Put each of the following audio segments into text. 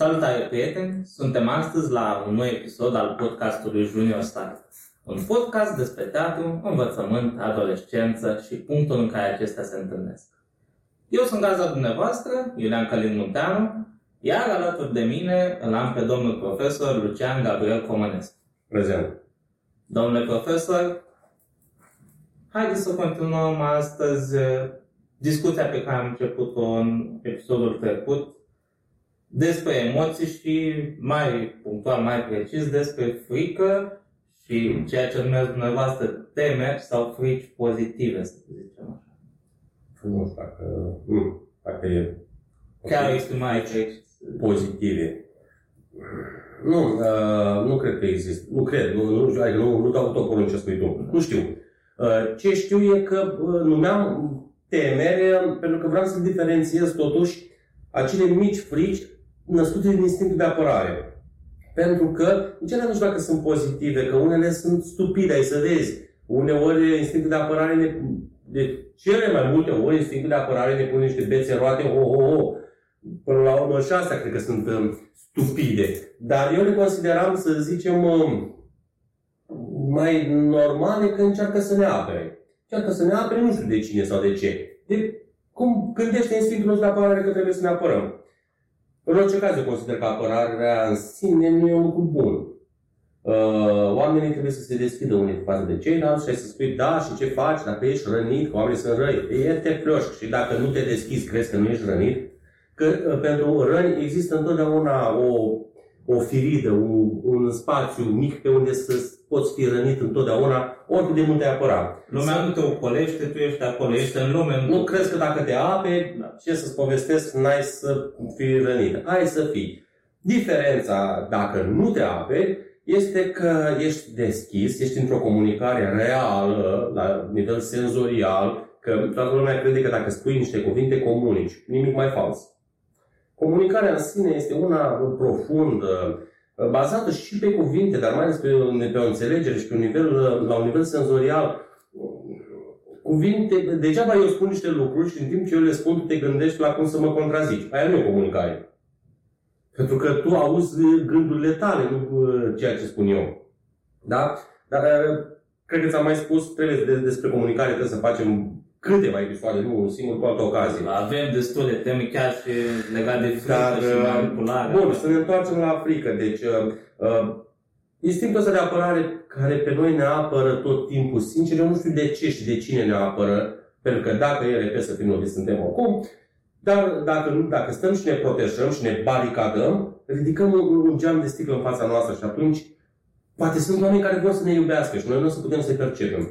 Salutare prieteni! Suntem astăzi la un nou episod al podcastului Junior Star. Un podcast despre teatru, învățământ, adolescență și punctul în care acestea se întâlnesc. Eu sunt gazda dumneavoastră, Iulian Călin Munteanu, iar alături de mine îl am pe domnul profesor Lucian Gabriel Comănescu. Prezent. Domnule profesor, haideți să continuăm astăzi eh, discuția pe care am început-o în episodul trecut despre emoții și mai punctual, mai precis, despre frică și ceea ce numesc dumneavoastră temeri sau frici pozitive, să zicem așa. Frumos, dacă, nu, dacă e Chiar exprimai frici. pozitive. Nu, uh, nu cred că există. Nu cred, nu, nu, adică nu, nu dau tot ce spui tu. Nu știu. Uh, ce știu e că uh, numeam temere pentru că vreau să diferențiez totuși acele mici frici născute din instinctul de apărare. Pentru că, nici nu știu dacă sunt pozitive, că unele sunt stupide, ai să vezi. Uneori instinctul de apărare ne, de cele mai multe ori instinctul de apărare ne pune niște bețe roate, ho, ho, ho. Până la urmă și astea cred că sunt um, stupide. Dar eu le consideram, să zicem, um, mai normale că încearcă să ne apere. Încearcă să ne apere, nu știu de cine sau de ce. De cum gândește instinctul nostru de apărare că trebuie să ne apărăm. În orice caz, eu consider că apărarea în sine nu e un lucru bun. Uh, oamenii trebuie să se deschidă unii față de ceilalți și să spui da și ce faci dacă ești rănit, că oamenii sunt răi. E te plioșc și dacă nu te deschizi, crezi că nu ești rănit. Că uh, pentru răni există întotdeauna o o firidă, un, un spațiu mic pe unde să poți fi rănit întotdeauna, oricât de mult te apăra. Lumea nu te ocolește, tu ești acolo, ești în lume. Nu crezi că dacă te ape, ce să-ți povestesc, n-ai să fii rănit. Hai să fii. Diferența, dacă nu te ape, este că ești deschis, ești într-o comunicare reală, la nivel senzorial, că toată lumea crede că dacă spui niște cuvinte comunici, nimic mai fals. Comunicarea în sine este una profundă, bazată și pe cuvinte, dar mai ales pe, pe o înțelegere și pe un nivel, la un nivel senzorial. Cuvinte, degeaba eu spun niște lucruri și în timp ce eu le spun, tu te gândești la cum să mă contrazici. Aia nu e comunicare. Pentru că tu auzi gândurile tale, nu ceea ce spun eu. Da? Dar cred că ți-am mai spus, trebuie despre comunicare, trebuie să facem câteva episoade, nu un singur, cu altă ocazie. Avem destule teme chiar și legat de frică Dar, și uh, manipulare. Bun, să ne întoarcem la frică. Deci, uh, uh, instinctul ăsta de apărare care pe noi ne apără tot timpul, sincer, eu nu știu de ce și de cine ne apără, pentru că dacă e repede să fim noi suntem acum, dar dacă, nu, dacă stăm și ne protejăm și ne baricadăm, ridicăm un, un geam de sticlă în fața noastră și atunci poate sunt oameni care vor să ne iubească și noi nu o să putem să-i percepem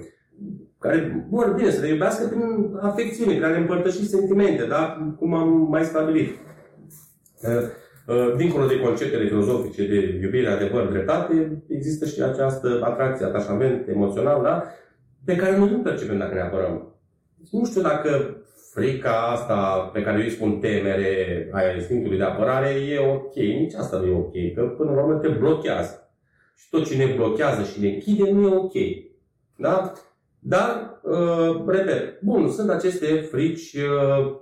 care vor bine să le iubească prin afecțiune, prin a le împărtăși sentimente, da? cum am mai stabilit. Uh, uh, dincolo de conceptele filozofice de iubire, adevăr, dreptate, există și această atracție, atașament emoțional, da? pe care noi nu percepem dacă ne apărăm. Nu știu dacă frica asta pe care eu îi spun temere aia instinctului de apărare e ok. Nici asta nu e ok, că până la urmă te blochează. Și tot ce ne blochează și ne închide nu e ok. Da? Dar, uh, repet, bun, sunt aceste frici uh,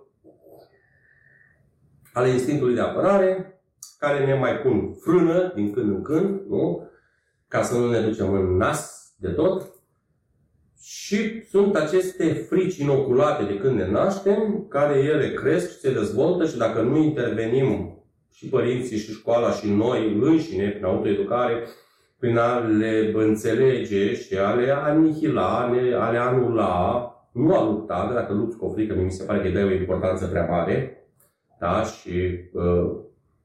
ale instinctului de apărare, care ne mai pun frână din când în când, nu? Ca să nu ne ducem în nas de tot. Și sunt aceste frici inoculate de când ne naștem, care ele cresc și se dezvoltă și dacă nu intervenim și părinții și școala și noi înșine prin autoeducare, prin a le înțelege și a le anihila, a le anula, nu a lupta, dacă lupți cu o frică, mi se pare că îi dai o importanță prea mare, da? și uh,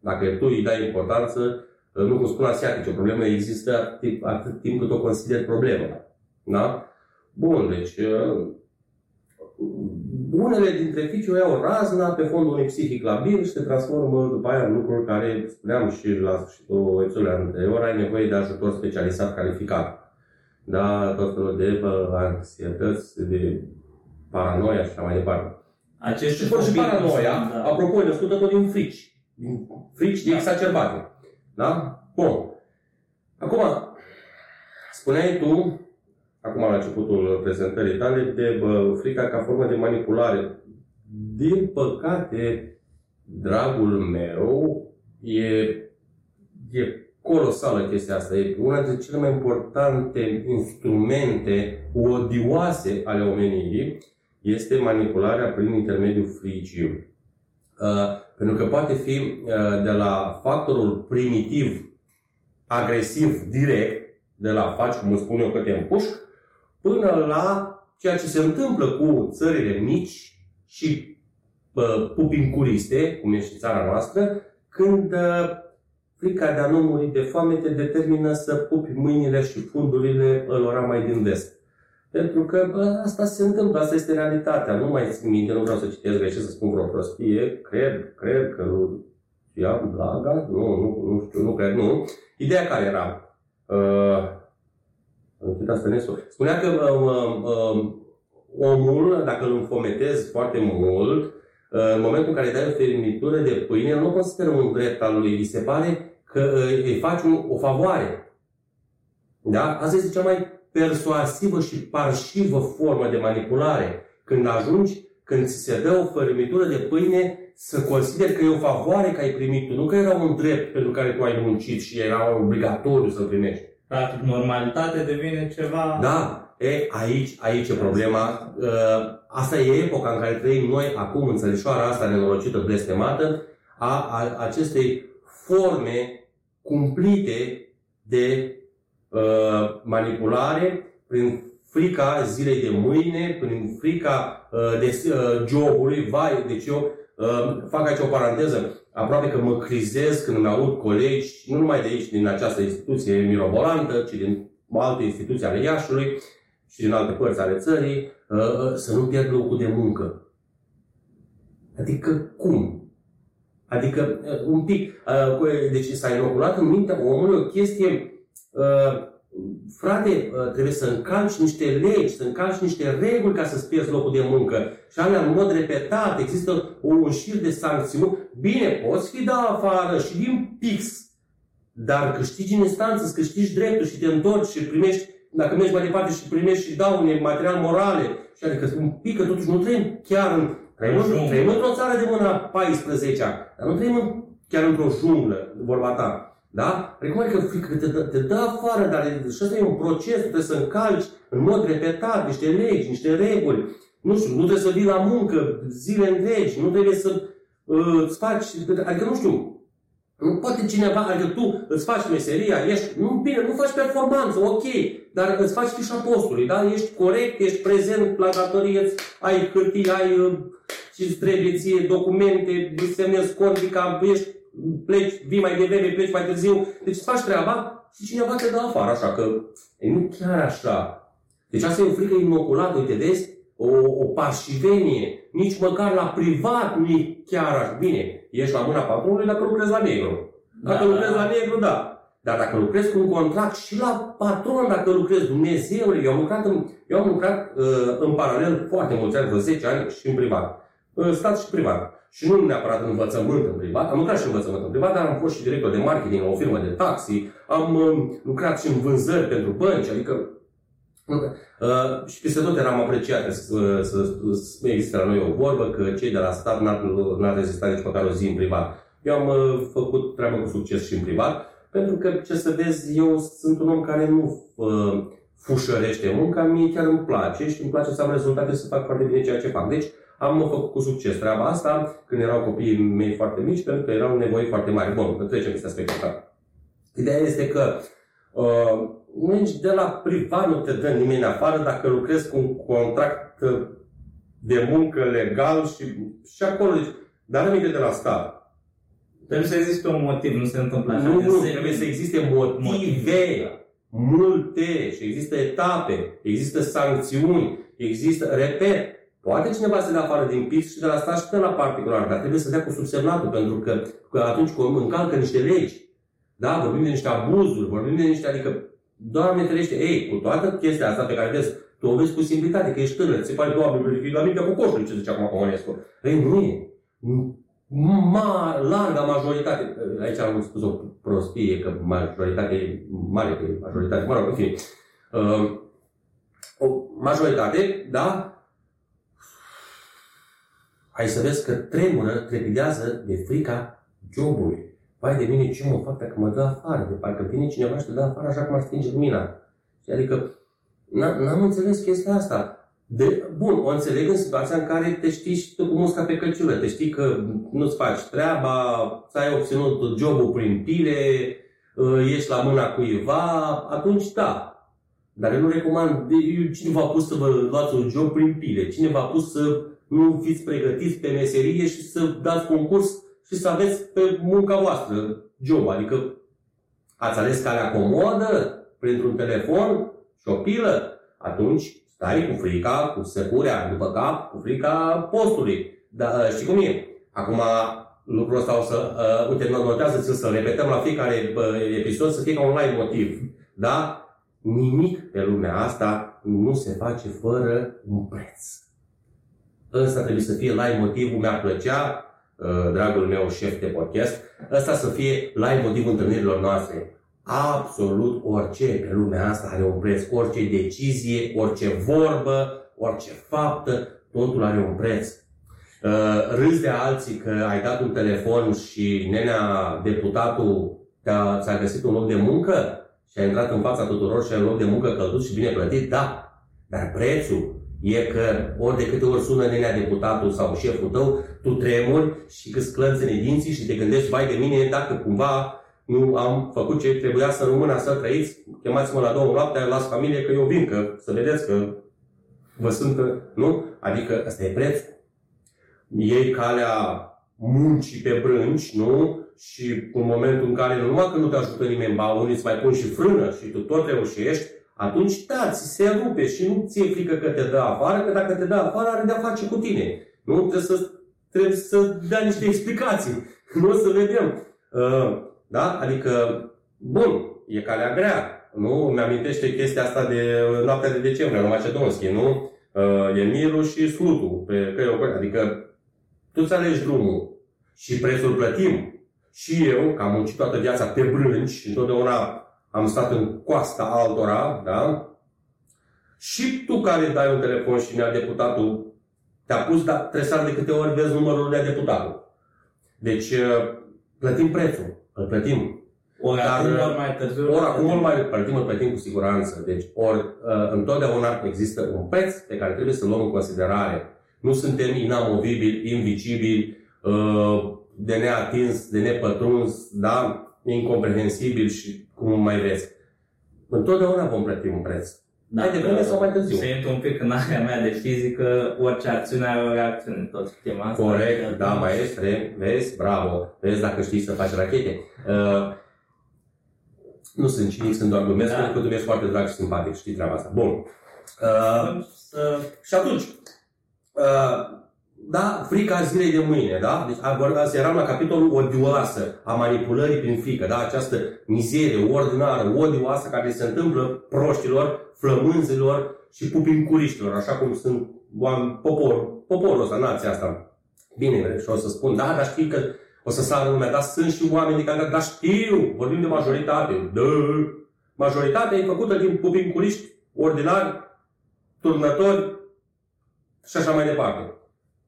dacă tu îi dai importanță, uh, nu cum spun asiatice, o problemă există atât, atât timp cât o consider problemă. Da? Bun, deci uh, unele dintre ficii iau razna pe fondul unui psihic labil și se transformă după aia în lucruri care, spuneam și la sfârșitul episodului anterior, ai nevoie de ajutor specializat calificat. Da, tot felul de bă, anxietăți, de paranoia și așa mai departe. Aceste Și, și paranoia, da. apropo, e născută tot din frici. Din frici Da. exacerbate. Da? Bun. Acum, spuneai tu, acum la începutul prezentării tale, de bă, frica ca formă de manipulare. Din păcate, dragul meu, e, e colosală chestia asta. E una dintre cele mai importante instrumente odioase ale omenirii este manipularea prin intermediul fricii. Uh, pentru că poate fi uh, de la factorul primitiv, agresiv, direct, de la faci cum îți spun eu că te împușc, până la ceea ce se întâmplă cu țările mici și uh, pupincuriste, cum e și țara noastră, când uh, frica de a nu muri de foame te determină să pupi mâinile și fundurile lor mai din vest. Pentru că bă, asta se întâmplă, asta este realitatea. Nu mai țin minte, nu vreau să citesc greșit, să spun vreo prostie. Cred, cred că nu știam blaga, nu, nu, nu știu, nu cred, nu. Ideea care era? Uh, am uitat Stănescu. Spunea că uh, uh, omul, dacă îl înfometezi foarte mult, uh, în momentul în care îi dai o fermitură de pâine, el nu consideră un drept al lui. Îi se pare că uh, îi faci un, o favoare. Da? Asta este cea mai persoasivă și parșivă formă de manipulare. Când ajungi, când ți se dă o fărâmitură de pâine, să consideri că e o favoare că ai primit nu că era un drept pentru care tu ai muncit și era obligatoriu să primești. Practic, normalitate devine ceva... Da, e, aici, aici e problema. Uh, Asta e epoca în care trăim noi acum, în țărișoara asta nenorocită, blestemată, a, a acestei forme cumplite de uh, manipulare prin frica zilei de mâine, prin frica uh, de uh, jobului, vai, deci eu uh, fac aici o paranteză, aproape că mă crizez când îmi aud colegi, nu numai de aici, din această instituție mirobolantă, ci din alte instituții ale Iașului și din alte părți ale țării, uh, uh, să nu pierd locul de muncă. Adică cum? Adică uh, un pic, uh, cu- deci s-a inoculat în mintea omului o chestie uh, frate, uh, trebuie să încalci niște legi, să încalci niște reguli ca să-ți pierzi locul de muncă. Și alea în mod repetat, există un șir de sancțiuni. Bine, poți fi dat afară și din pix, dar câștigi în instanță, îți câștigi dreptul și te întorci și primești, dacă mergi mai departe și primești și daune material morale. Și adică un pic, că totuși nu trăim chiar în... Trăim, în- Junglă. trăim într-o țară de mâna 14 dar nu trăim în, chiar într-o junglă, vorba ta. Da? Precum adică frică, te, dă- te dă afară, dar e- și ăsta e un proces, trebuie să încalci în mod repetat niște legi, niște reguli. Nu știu, nu trebuie să vii la muncă zile întregi, nu trebuie să uh, îți faci, adică nu știu, nu poate cineva, adică tu îți faci meseria, ești, nu bine, nu faci performanță, ok, dar îți faci fișa postului, da? Ești corect, ești prezent la datorie, îți ai hârtii, ai uh, ce îți trebuie ție, documente, îți semnezi condica, ești, pleci, vii mai devreme, pleci mai târziu, deci îți faci treaba și cineva te dă afară, așa că e nu chiar așa. Deci asta e o frică inoculată, uite, vezi? O, o parșivenie, nici măcar la privat nu e chiar așa. Bine, ești la mâna patronului dacă lucrezi la negru. Dacă Da. lucrezi la negru, da. Dar dacă lucrezi cu un contract și la patron, dacă lucrezi, Dumnezeule, eu am lucrat în, eu am lucrat uh, în paralel foarte mulți ani, vreo 10 ani și în privat. În stat și privat. Și nu neapărat în învățământ în privat, am lucrat și în învățământ în privat, dar am fost și director de marketing la o firmă de taxi, am uh, lucrat și în vânzări pentru bănci, adică Uh, și peste tot eram apreciate să, să, să există la noi o vorbă că cei de la stat n-ar, n-ar rezista nici măcar o zi în privat. Eu am uh, făcut treabă cu succes și în privat, pentru că, ce să vezi, eu sunt un om care nu uh, fușărește munca, mie chiar îmi place și îmi place să am rezultate să fac foarte bine ceea ce fac. Deci am făcut cu succes treaba asta când erau copiii mei foarte mici, pentru că erau nevoi foarte mari. Bun, trecem peste aspectul ăsta. Ideea este că uh, nici de la privat nu te dă nimeni afară dacă lucrezi cu un contract uh, de muncă legal și, și acolo. Deci, dar aminte de la stat. Trebuie să existe un motiv, nu se întâmplă așa. Nu, de nu, se- trebuie să existe motive, Motive. multe și există etape, există sancțiuni, există, repet, Poate cineva să dea afară din pix și de la stat și până la particular, dar trebuie să dea cu subsemnatul, pentru că, că atunci încalcă niște legi. Da, vorbim de niște abuzuri, vorbim de niște, adică, Doamne ferește, ei, cu toată chestia asta pe care vezi, tu o vezi cu simplitate, că ești tânăr, ți se pare, Doamne, la minte cu coșul, ce zicea acum Comunescu. Ei, nu e. Ma, larga majoritate, aici am spus o prostie, că majoritate e mare, că e majoritate, mă rog, în fine. Uh, o majoritate, da, hai să vezi că tremură, trepidează de frica jobului. Vai de mine, ce mă fac dacă mă dă afară? De parcă vine cineva și te dă afară așa cum ar stinge lumina. Adică, n-am înțeles chestia asta. De, bun, o înțeleg în situația în care te știi și tu cu musca pe căciulă. Te știi că nu-ți faci treaba, ți-ai obținut jobul prin pile, uh, ești la mâna cuiva, atunci da. Dar eu nu recomand, cine v-a pus să vă luați un job prin pile? Cine v-a pus să nu fiți pregătiți pe meserie și să dați concurs și să aveți pe munca voastră job. Adică ați ales calea comodă printr-un telefon și o pilă, atunci stai cu frica, cu săcurea după cap, cu frica postului. Dar ă, știi cum e? Acum lucrul ăsta o să, uh, uite, notează să repetăm la fiecare uh, episod să fie ca un live motiv. Da? Nimic pe lumea asta nu se face fără un preț. Ăsta trebuie să fie live motivul, mi-ar plăcea, uh, dragul meu șef de podcast, ăsta să fie live motivul întâlnirilor noastre. Absolut orice pe lumea asta are un preț, orice decizie, orice vorbă, orice faptă, totul are un preț. Uh, râzi de alții că ai dat un telefon și nenea deputatul ți-a, ți-a găsit un loc de muncă și a intrat în fața tuturor și ai un loc de muncă călduț și bine plătit, da. Dar prețul e că ori de câte ori sună nenea deputatul sau șeful tău, tu tremuri și câți clănțene dinții și te gândești, vai de mine, dacă cumva nu am făcut ce trebuia să rămână să trăiți, chemați-mă la două noapte, las familie că eu vin, că să vedeți că vă sunt, nu? Adică ăsta e prețul. Iei calea muncii pe brânci, nu? Și în momentul în care nu numai că nu te ajută nimeni, ba unii îți mai pun și frână și tu tot reușești, atunci da, ți se rupe și nu ți-e frică că te dă afară, că dacă te dă afară are de-a face cu tine. Nu? Trebuie să, trebuie să dea niște explicații. Nu o să vedem. Uh, da? Adică, bun, e calea grea. Nu? Mi-amintește chestia asta de noaptea de decembrie, la Macedonski, nu? Uh, e Miru și Slutu, pe căi Adică, tu ți alegi drumul și prețul plătim. Și eu, că am muncit toată viața pe brânci și întotdeauna am stat în coasta altora, da? Și tu care dai un telefon și ne-a deputatul te-a pus, dar trebuie să de câte ori vezi numărul de deputatul. Deci, uh, plătim prețul, îl plătim. Ori dar, acum, ori mai târziu. Ori acum, ori mai plătim, îl plătim cu siguranță. Deci, ori uh, întotdeauna există un preț pe care trebuie să-l luăm în considerare. Nu suntem inamovibili, invicibili, uh, de neatins, de nepătruns, da? incomprehensibil și cum mai vezi. Întotdeauna vom plăti un preț. Da, mai devreme sau mai târziu. Se intru un pic în area mea de fizică, orice acțiune are o reacțiune. Tot știm asta. Corect, da, maestre, vezi, bravo. Vezi dacă știi să faci rachete. Uh, nu sunt cinic, sunt doar glumesc, da. pentru că tu ești foarte drag și simpatic, știi treaba asta. Bun. Uh, uh, și atunci, uh, da, frica zilei de mâine, da? Deci asta eram la capitolul odioasă a manipulării prin frică, da? Această mizerie ordinară, odioasă care se întâmplă proștilor, flămânzilor și pupincuriștilor, așa cum sunt oameni, popor, poporul ăsta, nația asta. Bine, și o să spun, da, dar știi că o să sară lumea, dar sunt și oameni de care, dar știu, vorbim de majoritate, da, majoritatea e făcută din pupincuriști ordinari, turnători și așa mai departe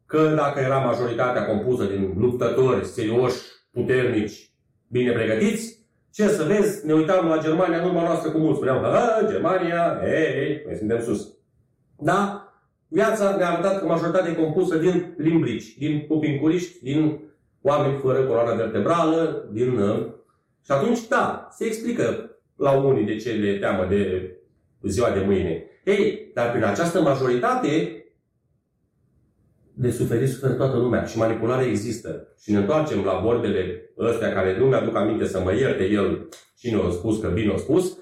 că dacă era majoritatea compusă din luptători serioși, puternici, bine pregătiți, ce să vezi, ne uitam la Germania în urma noastră cu mulți. Spuneam, că Germania, ei, noi suntem sus. Da, viața ne-a arătat că majoritatea e compusă din limbrici, din pupincuriști, din oameni fără coloană vertebrală, din... Uh, și atunci, da, se explică la unii de ce le teamă de ziua de mâine. Ei, dar prin această majoritate, de suferit suferă toată lumea și manipularea există. Și ne întoarcem la vorbele ăstea care nu mi-aduc aminte să mă ierte el cine a spus, că bine a spus,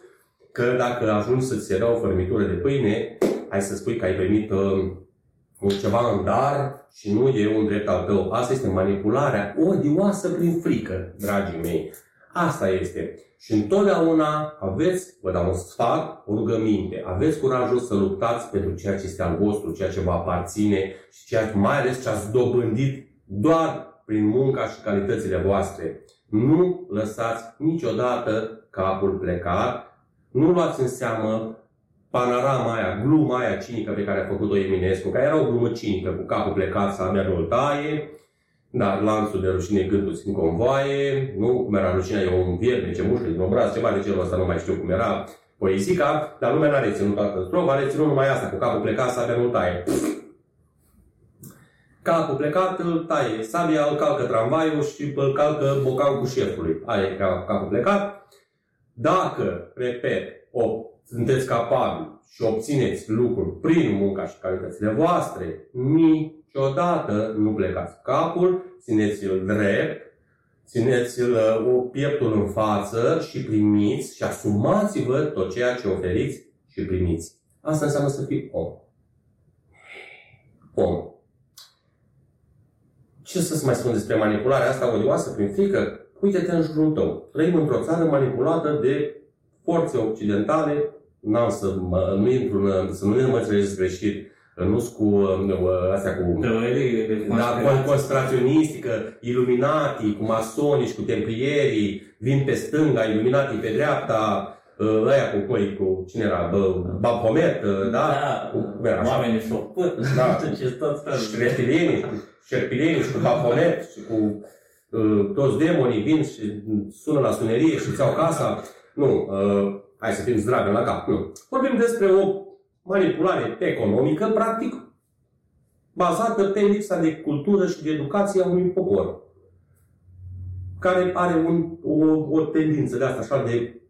că dacă ajungi să-ți se dea o fărmitură de pâine, ai să spui că ai primit uh, ceva în dar și nu e un drept al tău. Asta este manipularea odioasă prin frică, dragii mei. Asta este. Și întotdeauna aveți, vă dau un sfat, o rugăminte, aveți curajul să luptați pentru ceea ce este al vostru, ceea ce vă aparține și ceea, mai ales ce ați dobândit doar prin munca și calitățile voastre. Nu lăsați niciodată capul plecat, nu luați în seamă panorama aia, gluma aia cinică pe care a făcut-o Eminescu, care era o glumă cinică, cu capul plecat să avea o taie, dar lanțul de rușine gândul în convoaie, nu? Cum era rușinea, e un vierme ce mușcă din obraz, ceva de genul ăsta, nu mai știu cum era poezica, dar lumea n-a reținut toată strofa, a reținut numai asta, cu capul plecat să avea o taie. Capul plecat îl taie, sabia îl calcă tramvaiul și îl calcă bocanul șefului. Aia e capul plecat. Dacă, repet, o, sunteți capabili și obțineți lucruri prin munca și calitățile voastre, niciodată nu plecați capul, țineți-l drept, țineți-l uh, pieptul în față și primiți și asumați-vă tot ceea ce oferiți și primiți. Asta înseamnă să fii om. Om. Ce să mai spun despre manipularea asta odioasă prin frică? Uite-te în jurul tău. Trăim într-o țară manipulată de forțe occidentale. N-am să mă, nu intru în, să nu ne mă înțelegeți greșit. Nu cu uh, astea cu... Da, conspiraționistică, iluminati, cu masonii și cu templierii, vin pe stânga, iluminati pe dreapta, uh, ăia cu, cu, cu cine era, Baphomet, uh, da? Da, cu, era, oamenii șopât, da. ce tot felul. Și reptilienii, cu șerpilienii și cu Baphomet și cu uh, toți demonii vin și sună la sunerie și îți iau casa. Nu, uh, hai să fim zdravă la cap, nu. Vorbim despre o manipulare economică, practic, bazată pe lipsa de cultură și de educație a unui popor, care are un, o, o tendință de asta, așa, de,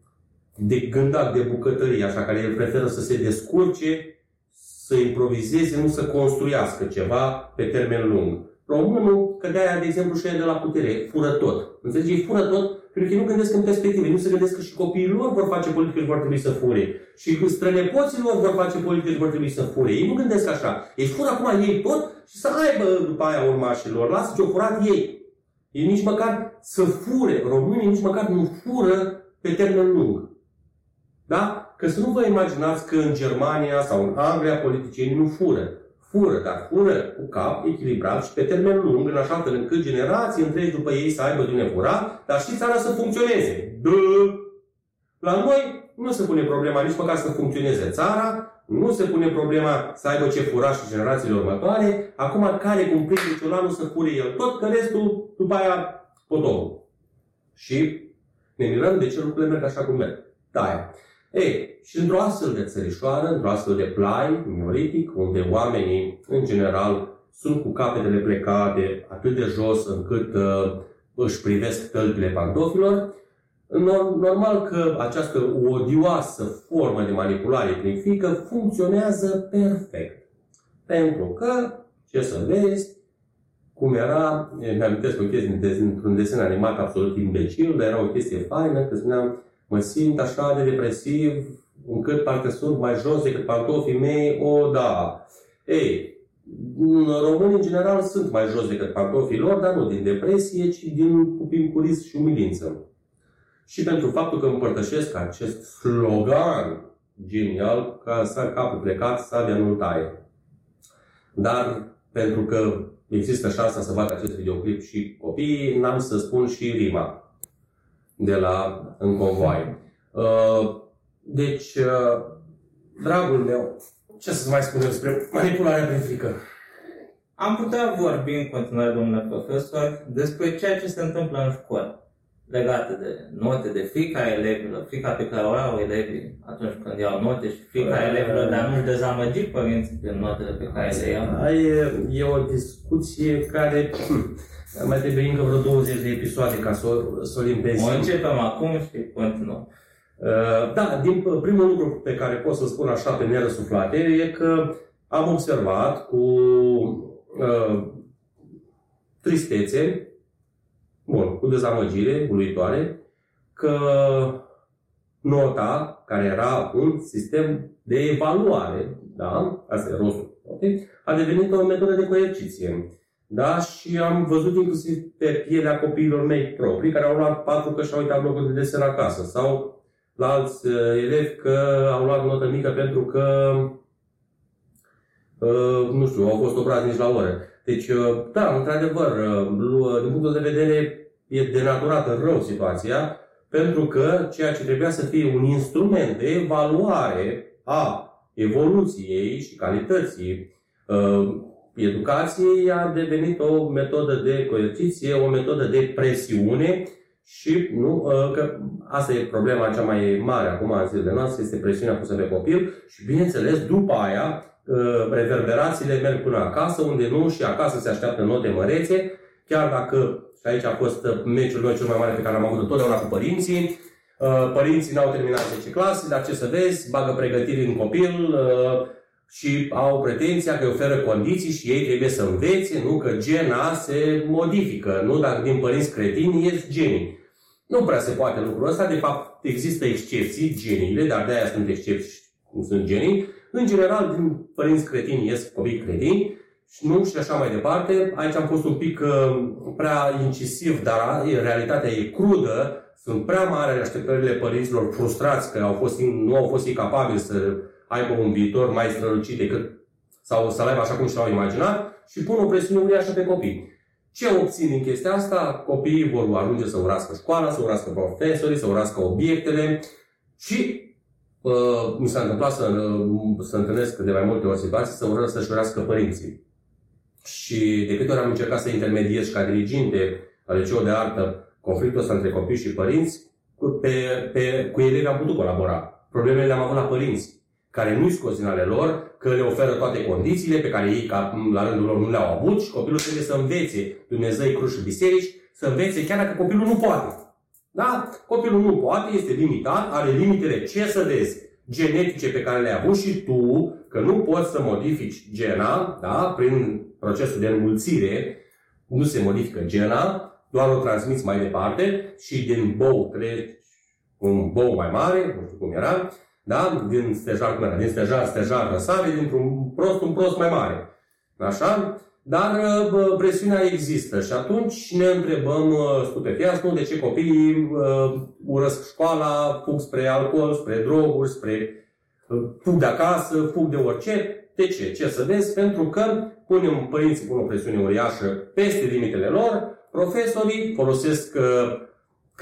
de gândat, de bucătărie, așa, care el preferă să se descurce, să improvizeze, nu să construiască ceva pe termen lung. Românul, că de-aia, de exemplu, și de la putere, fură tot. Înțelegi? Ei fură tot pentru că nu gândesc în perspective, nu se gândesc că și copiii lor vor face politică și vor trebui să fure. Și strănepoții lor vor face politică și vor trebui să fure. Ei nu gândesc așa. Ei fură acum ei tot și să aibă după aia urmașilor. Lasă ce-au furat ei. Ei nici măcar să fure. Românii nici măcar nu fură pe termen lung. Da? Că să nu vă imaginați că în Germania sau în Anglia politicienii nu fură fură, dar fură cu cap echilibrat și pe termen lung, în așa fel încât generații întregi după ei să aibă din fura, dar și țara să funcționeze. Dă! La noi nu se pune problema nici măcar să funcționeze țara, nu se pune problema să aibă ce fura și generațiile următoare, acum care cum prinde ciolanul să fure el tot, că restul după aia potopul. Și ne mirăm de ce lucrurile merg așa cum merg. Da, ei, și într-o astfel de țărișoară, într-o astfel de plai, neolitic, unde oamenii, în general, sunt cu capetele plecate atât de jos încât uh, își privesc tălpile pantofilor, normal că această odioasă formă de manipulare prin fică funcționează perfect. Pentru că, ce să vezi, cum era, mi-amintesc o chestie într-un desen animat absolut imbecil, dar era o chestie faină, că spuneam, mă simt așa de depresiv, încât parcă sunt mai jos decât pantofii mei, o, da. Ei, românii în general sunt mai jos decât pantofii lor, dar nu din depresie, ci din pupincurism și umilință. Și pentru faptul că împărtășesc acest slogan genial, ca să capul plecat, sabia nu taie. Dar pentru că există șansa să fac acest videoclip și copiii, n-am să spun și rima de la în convoai. Uh, deci, uh, dragul meu, ce să mai spun eu despre manipularea prin frică? Am putea vorbi în continuare, domnule profesor, despre ceea ce se întâmplă în școală legate de note, de frica elevilor, frica pe care o au elevii atunci când iau note și frica uh, elevilor de a nu-și dezamăgi părinții prin notele pe care le iau. E o discuție care mai trebuie încă vreo 20 de episoade ca să o, să o limpezi. O începem acum și continuăm. Uh, da, din primul lucru pe care pot să spun așa pe nerăsuflate e că am observat cu uh, tristețe, bun, cu dezamăgire uluitoare, că nota, care era un sistem de evaluare, da, asta e rostul note, a devenit o metodă de coerciție. Da? Și am văzut inclusiv pe pielea copiilor mei proprii, care au luat patru că și-au uitat blocul de desen acasă, sau la alți uh, elevi că au luat notă mică pentru că, uh, nu știu, au fost obraznici la oră. Deci, uh, da, într-adevăr, din punctul de vedere, e denaturată rău situația, pentru că ceea ce trebuia să fie un instrument de evaluare a evoluției și calității educației a devenit o metodă de coerciție, o metodă de presiune și nu, ă, că asta e problema cea mai mare acum în zilele noastre, este presiunea pusă pe copil și bineînțeles după aia ă, reverberațiile merg până acasă, unde nu și acasă se așteaptă note mărețe, chiar dacă și aici a fost meciul meu cel mai mare pe care l-am avut întotdeauna cu părinții, ă, părinții n-au terminat 10 clase, dar ce să vezi, bagă pregătiri în copil, și au pretenția că oferă condiții și ei trebuie să învețe, nu că gena se modifică, nu dacă din părinți cretini ies genii. Nu prea se poate lucrul ăsta, de fapt există excepții, geniile, dar de-aia sunt excepții, nu sunt genii. În general, din părinți cretini ies copii cretini, și nu și așa mai departe. Aici am fost un pic uh, prea incisiv, dar realitatea e crudă. Sunt prea mari așteptările părinților frustrați că au fost, nu au fost incapabili să aibă un viitor mai strălucit decât sau să-l aibă așa cum și l-au imaginat și pun o presiune uriașă pe copii. Ce obțin din chestia asta? Copiii vor ajunge să urască școala, să urască profesorii, să urască obiectele și uh, mi s-a întâmplat să, uh, să întâlnesc de mai multe ori situații să ură să-și urască părinții. Și de câte ori am încercat să intermediez și ca diriginte la liceu de artă conflictul ăsta între copii și părinți, pe, pe, cu elevi am putut colabora. Problemele le-am avut la părinți care nu-i scos din ale lor, că le oferă toate condițiile pe care ei, ca, la rândul lor, nu le-au avut și copilul trebuie să învețe Dumnezeu, cruci și biserici, să învețe chiar dacă copilul nu poate. Da? Copilul nu poate, este limitat, are limitele, ce să vezi, genetice pe care le-ai avut și tu, că nu poți să modifici gena, da? prin procesul de înmulțire, nu se modifică gena, doar o transmiți mai departe și din bou treci un bou mai mare, nu știu cum era, da? Din stejar, cum era? Din stejar, stejar răsare, dintr-un prost, un prost mai mare. Așa? Dar bă, presiunea există și atunci ne întrebăm stupefiați, nu de ce copiii uh, urăsc școala, fug spre alcool, spre droguri, spre uh, fug de acasă, fug de orice. De ce? Ce să vezi? Pentru că punem, părinții pun o presiune uriașă peste limitele lor, profesorii folosesc uh,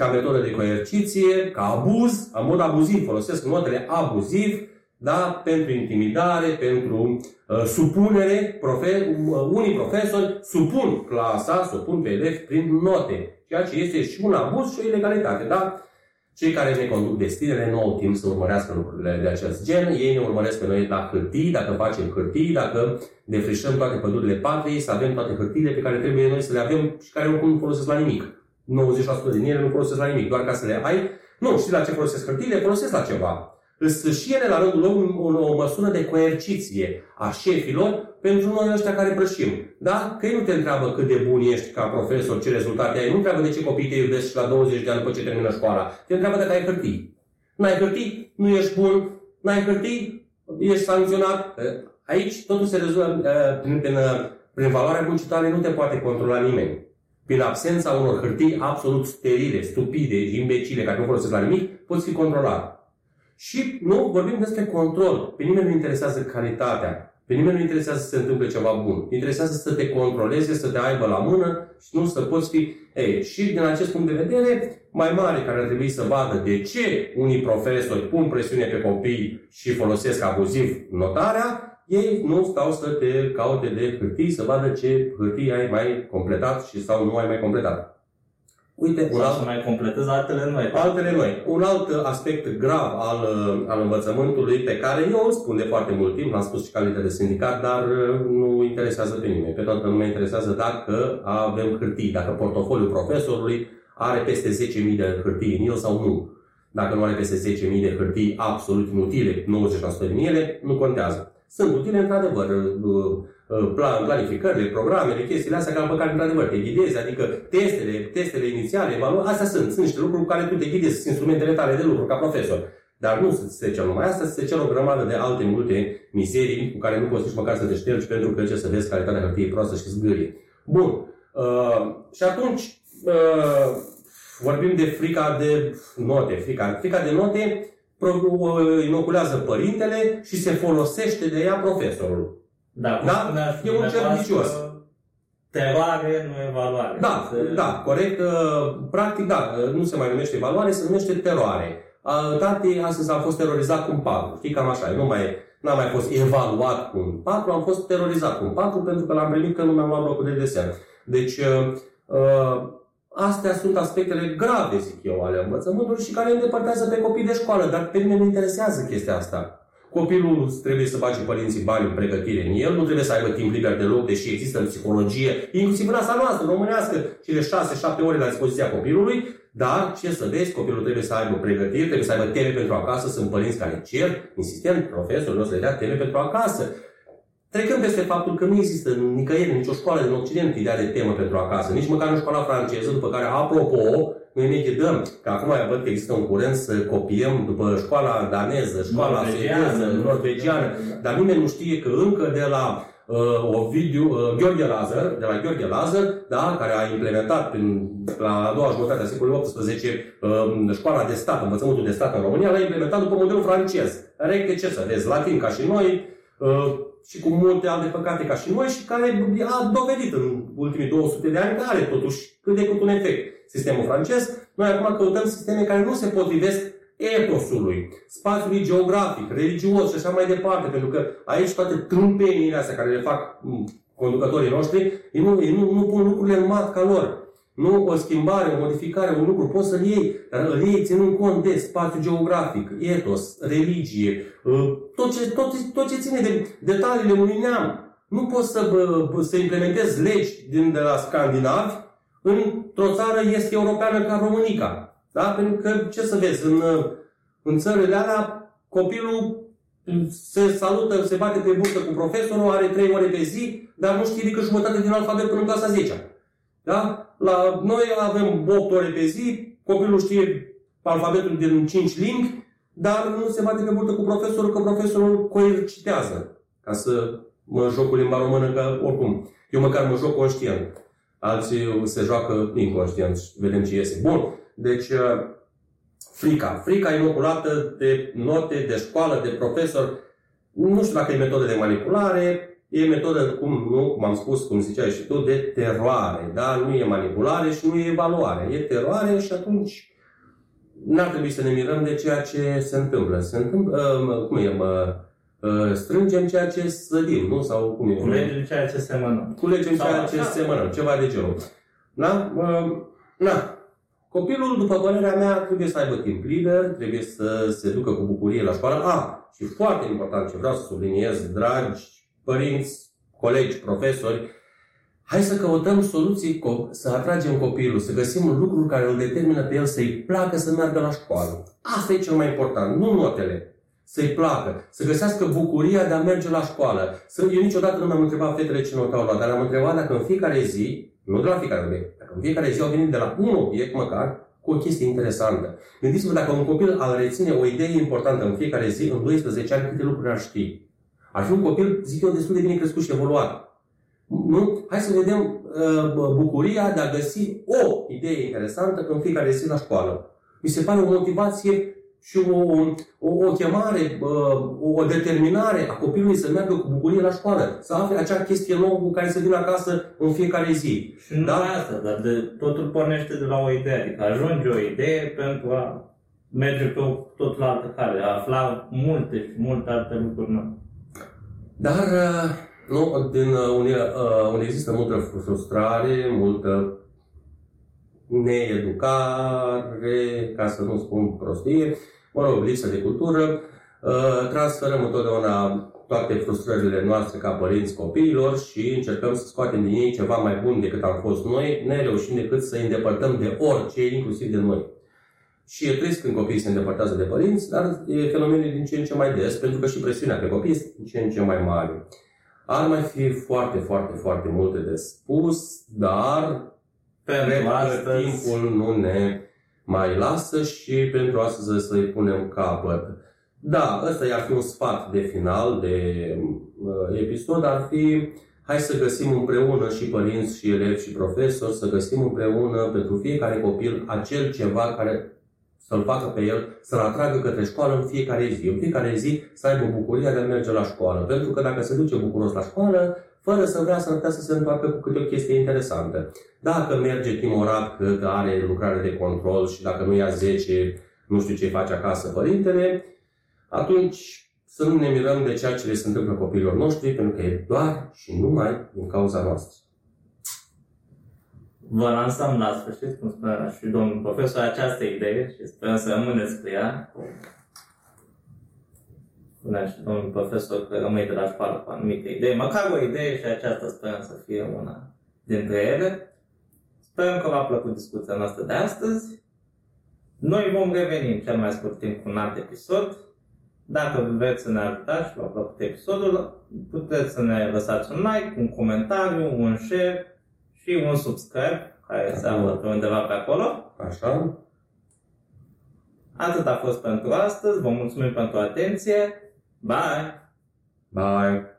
ca metodă de coerciție, ca abuz, în mod abuziv, folosesc notele abuziv, da? pentru intimidare, pentru uh, supunere. Profe- uh, unii profesori supun clasa, supun pe elevi prin note, ceea ce este și un abuz și o ilegalitate. Da? Cei care ne conduc destinele nu au timp să urmărească lucrurile de acest gen. Ei ne urmăresc pe noi la hârtii, dacă facem hârtii, dacă defrișăm toate pădurile patriei, să avem toate hârtiile pe care trebuie noi să le avem și care oricum nu folosesc la nimic. 90% din ele nu folosesc la nimic, doar ca să le ai. Nu, știi la ce folosesc hârtiile? Folosesc la ceva. Îți și ele la rândul lor o, o măsură de coerciție a șefilor pentru noi ăștia care prășim. Da? Că ei nu te întreabă cât de bun ești ca profesor, ce rezultate ai, nu întreabă de ce copii te iubesc și la 20 de ani după ce termină școala. Te întreabă dacă ai hârtii. N-ai hârtii, nu ești bun, n-ai hârtii, ești sancționat. Aici totul se rezolvă prin, prin, prin valoarea muncitoare, nu te poate controla nimeni prin absența unor hârtii absolut sterile, stupide, imbecile, care nu folosesc la nimic, poți fi controlat. Și nu vorbim despre control. Pe nimeni nu interesează calitatea. Pe nimeni nu interesează să se întâmple ceva bun. Interesează să te controleze, să te aibă la mână și nu să poți fi... Ei, și din acest punct de vedere, mai mare care ar trebui să vadă de ce unii profesori pun presiune pe copii și folosesc abuziv notarea, ei nu stau să te caute de hârtii, să vadă ce hârtii ai mai completat și sau nu ai mai completat. Uite, un alt, să mai completez altele noi. Altele noi. Un alt aspect grav al, al învățământului pe care eu îl spun de foarte mult timp, l-am spus și calitate de sindicat, dar uh, nu interesează pe nimeni. Pe toată lumea interesează dacă avem hârtii, dacă portofoliul profesorului are peste 10.000 de hârtii în el sau nu. Dacă nu are peste 10.000 de hârtii absolut inutile, 90% din ele, nu contează sunt utile, într-adevăr, uh, uh, plan, planificările, programele, chestiile astea care, pe care, într-adevăr, te ghidezi, adică testele, testele inițiale, evaluări, astea sunt. Sunt niște lucruri cu care tu te ghidezi, sunt instrumentele tale de lucru ca profesor. Dar nu se cer numai asta, se cer o grămadă de alte multe mizerii cu care nu poți nici măcar să te ștergi pentru că ce să vezi calitatea hârtiei proastă și zgârie. Bun. Uh, și atunci uh, vorbim de frica de note. Frica, frica de note inoculează părintele și se folosește de ea profesorul. Da, da? E un cer vicios. Teroare, nu evaluare. Da, se... da, corect. Uh, practic, da, uh, nu se mai numește evaluare, se numește teroare. Uh, tati, astăzi am fost terorizat cu un 4. Știi, cam așa. Nu mai, n-am mai fost evaluat cu un 4, am fost terorizat cu un 4 pentru că l-am primit că nu mi-am luat locul de desen. Deci, uh, Astea sunt aspectele grave, zic eu, ale învățământului și care îndepărtează pe copii de școală, dar pe mine nu interesează chestia asta. Copilul trebuie să bage părinții bani în pregătire în el, nu trebuie să aibă timp liber deloc, deși există în psihologie, inclusiv în asta noastră, românească, cele 6-7 ore la dispoziția copilului, dar ce să vezi, copilul trebuie să aibă pregătire, trebuie să aibă teme pentru acasă, sunt părinți care cer, insistent, profesorul nu să le dea teme pentru acasă. Trecând peste faptul că nu există nicăieri, nicio școală din Occident ideea de temă pentru acasă, nici măcar în școala franceză, după care, apropo, noi ne ghidăm, că acum văd că există un curent să copiem după școala daneză, școala suedeză, norvegiană, dar nimeni nu știe că încă de la uh, Ovidiu, uh, Gheorghe Lazar, de la Gheorghe Lazar, da, care a implementat prin, la a doua jumătate a secolului XVIII uh, școala de stat, învățământul de stat în România, l-a implementat după modelul francez. Recte ce să vezi, latin ca și noi, uh, și cu multe alte păcate ca și noi și care a dovedit în ultimii 200 de ani că are totuși cât de cât un efect. Sistemul francez, noi acum căutăm sisteme care nu se potrivesc etosului, spațiului geografic, religios și așa mai departe, pentru că aici toate trâmpeniile astea care le fac conducătorii noștri, ei nu, ei nu, nu pun lucrurile în matca lor. Nu o schimbare, o modificare, un lucru poți să-l iei, dar îl iei ținând cont de spațiu geografic, etos, religie, ă, tot ce, tot, tot ce ține de detaliile unui neam. Nu poți să, să implementezi legi din, de la scandinavi într-o țară este europeană ca Românica. Da? Pentru că, ce să vezi, în, în țările alea, copilul se salută, se bate pe burtă cu profesorul, are 3 ore pe zi, dar nu știe decât jumătate din alfabet până în clasa 10 da? La noi avem 8 ore pe zi, copilul știe alfabetul din 5 limbi, dar nu se bate pe burtă cu profesorul, că profesorul coercitează ca să mă joc cu limba română, că oricum, eu măcar mă joc conștient. Alții se joacă inconștient și vedem ce iese. Bun, deci uh, frica. Frica inoculată de note, de școală, de profesor. Nu știu dacă e metodă de manipulare, E metodă, cum, nu, cum am spus, cum ziceai și tu, de teroare. Da? Nu e manipulare și nu e evaluare. E teroare și atunci n-ar trebui să ne mirăm de ceea ce se întâmplă. Se întâmplă, uh, cum e, mă, uh, strângem ceea ce sădim, nu? Sau cum e? Culegem ceea ce semănăm. Culegem Sau ceea ce semănăm, ceva de genul. Da? Uh, na. Copilul, după părerea mea, trebuie să aibă timp liber, trebuie să se ducă cu bucurie la școală. A, și foarte important ce vreau să subliniez, dragi părinți, colegi, profesori, hai să căutăm soluții, să atragem copilul, să găsim lucruri care îl determină pe el să-i placă să meargă la școală. Asta e cel mai important, nu notele. Să-i placă, să găsească bucuria de a merge la școală. Să, eu niciodată nu m-am întrebat fetele ce notă au luat, dar am întrebat dacă în fiecare zi, nu de la fiecare obiect, dacă în fiecare zi au venit de la un obiect măcar, cu o chestie interesantă. Gândiți-vă dacă un copil ar reține o idee importantă în fiecare zi, în 12 ani, câte lucruri ar ști. Ar fi un copil, zic eu, destul de bine crescut și evoluat. Nu? Hai să vedem uh, bucuria de a găsi o idee interesantă în fiecare zi la școală. Mi se pare o motivație și o, o, o chemare, uh, o determinare a copilului să meargă cu bucurie la școală, să afle acea chestie nouă cu care să vină acasă în fiecare zi. Și nu da? asta, dar de, totul pornește de la o idee, adică ajunge o idee pentru a merge pe tot la altă cale, a afla multe și multe alte lucruri noi. Dar uh, nu, din uh, unde, uh, unde există multă frustrare, multă needucare, ca să nu spun prostie, mă rog, lipsă de cultură, transferăm întotdeauna toate frustrările noastre ca părinți copiilor și încercăm să scoatem din ei ceva mai bun decât am fost noi, ne reușim decât să îi îndepărtăm de orice, inclusiv de noi. Și e trist când copiii se îndepărtează de părinți, dar e fenomenul din ce în ce mai des, pentru că și presiunea pe copii este din ce în ce mai mare. Ar mai fi foarte, foarte, foarte multe de spus, dar pentru astăzi... timpul nu ne mai lasă și pentru astăzi să-i punem capăt. Da, ăsta ar fi un sfat de final de uh, episod, ar fi hai să găsim împreună și părinți și elevi și profesori, să găsim împreună pentru fiecare copil acel ceva care să-l facă pe el, să-l atragă către școală în fiecare zi. În fiecare zi să aibă bucuria de a merge la școală. Pentru că dacă se duce bucuros la școală, fără să vrea să să se întoarcă cu câte o chestie interesantă. Dacă merge timorat că are lucrare de control și dacă nu ia 10, nu știu ce face acasă părintele, atunci să nu ne mirăm de ceea ce le se întâmplă copiilor noștri, pentru că e doar și numai din cauza noastră. Vă lansăm la sfârșit, cum spunea și domnul profesor, această idee și sperăm să rămâneți cu ea. Spunea și domnul profesor că rămâi de la școală cu anumite idei, măcar o idee și aceasta sperăm să fie una dintre ele. Sperăm că v-a plăcut discuția noastră de astăzi. Noi vom reveni în cel mai scurt timp cu un alt episod. Dacă vreți să ne ajutați și v-a plăcut episodul, puteți să ne lăsați un like, un comentariu, un share și un subscribe care se află pe undeva pe acolo. Așa. Atât a fost pentru astăzi. Vă mulțumim pentru atenție. Bye! Bye!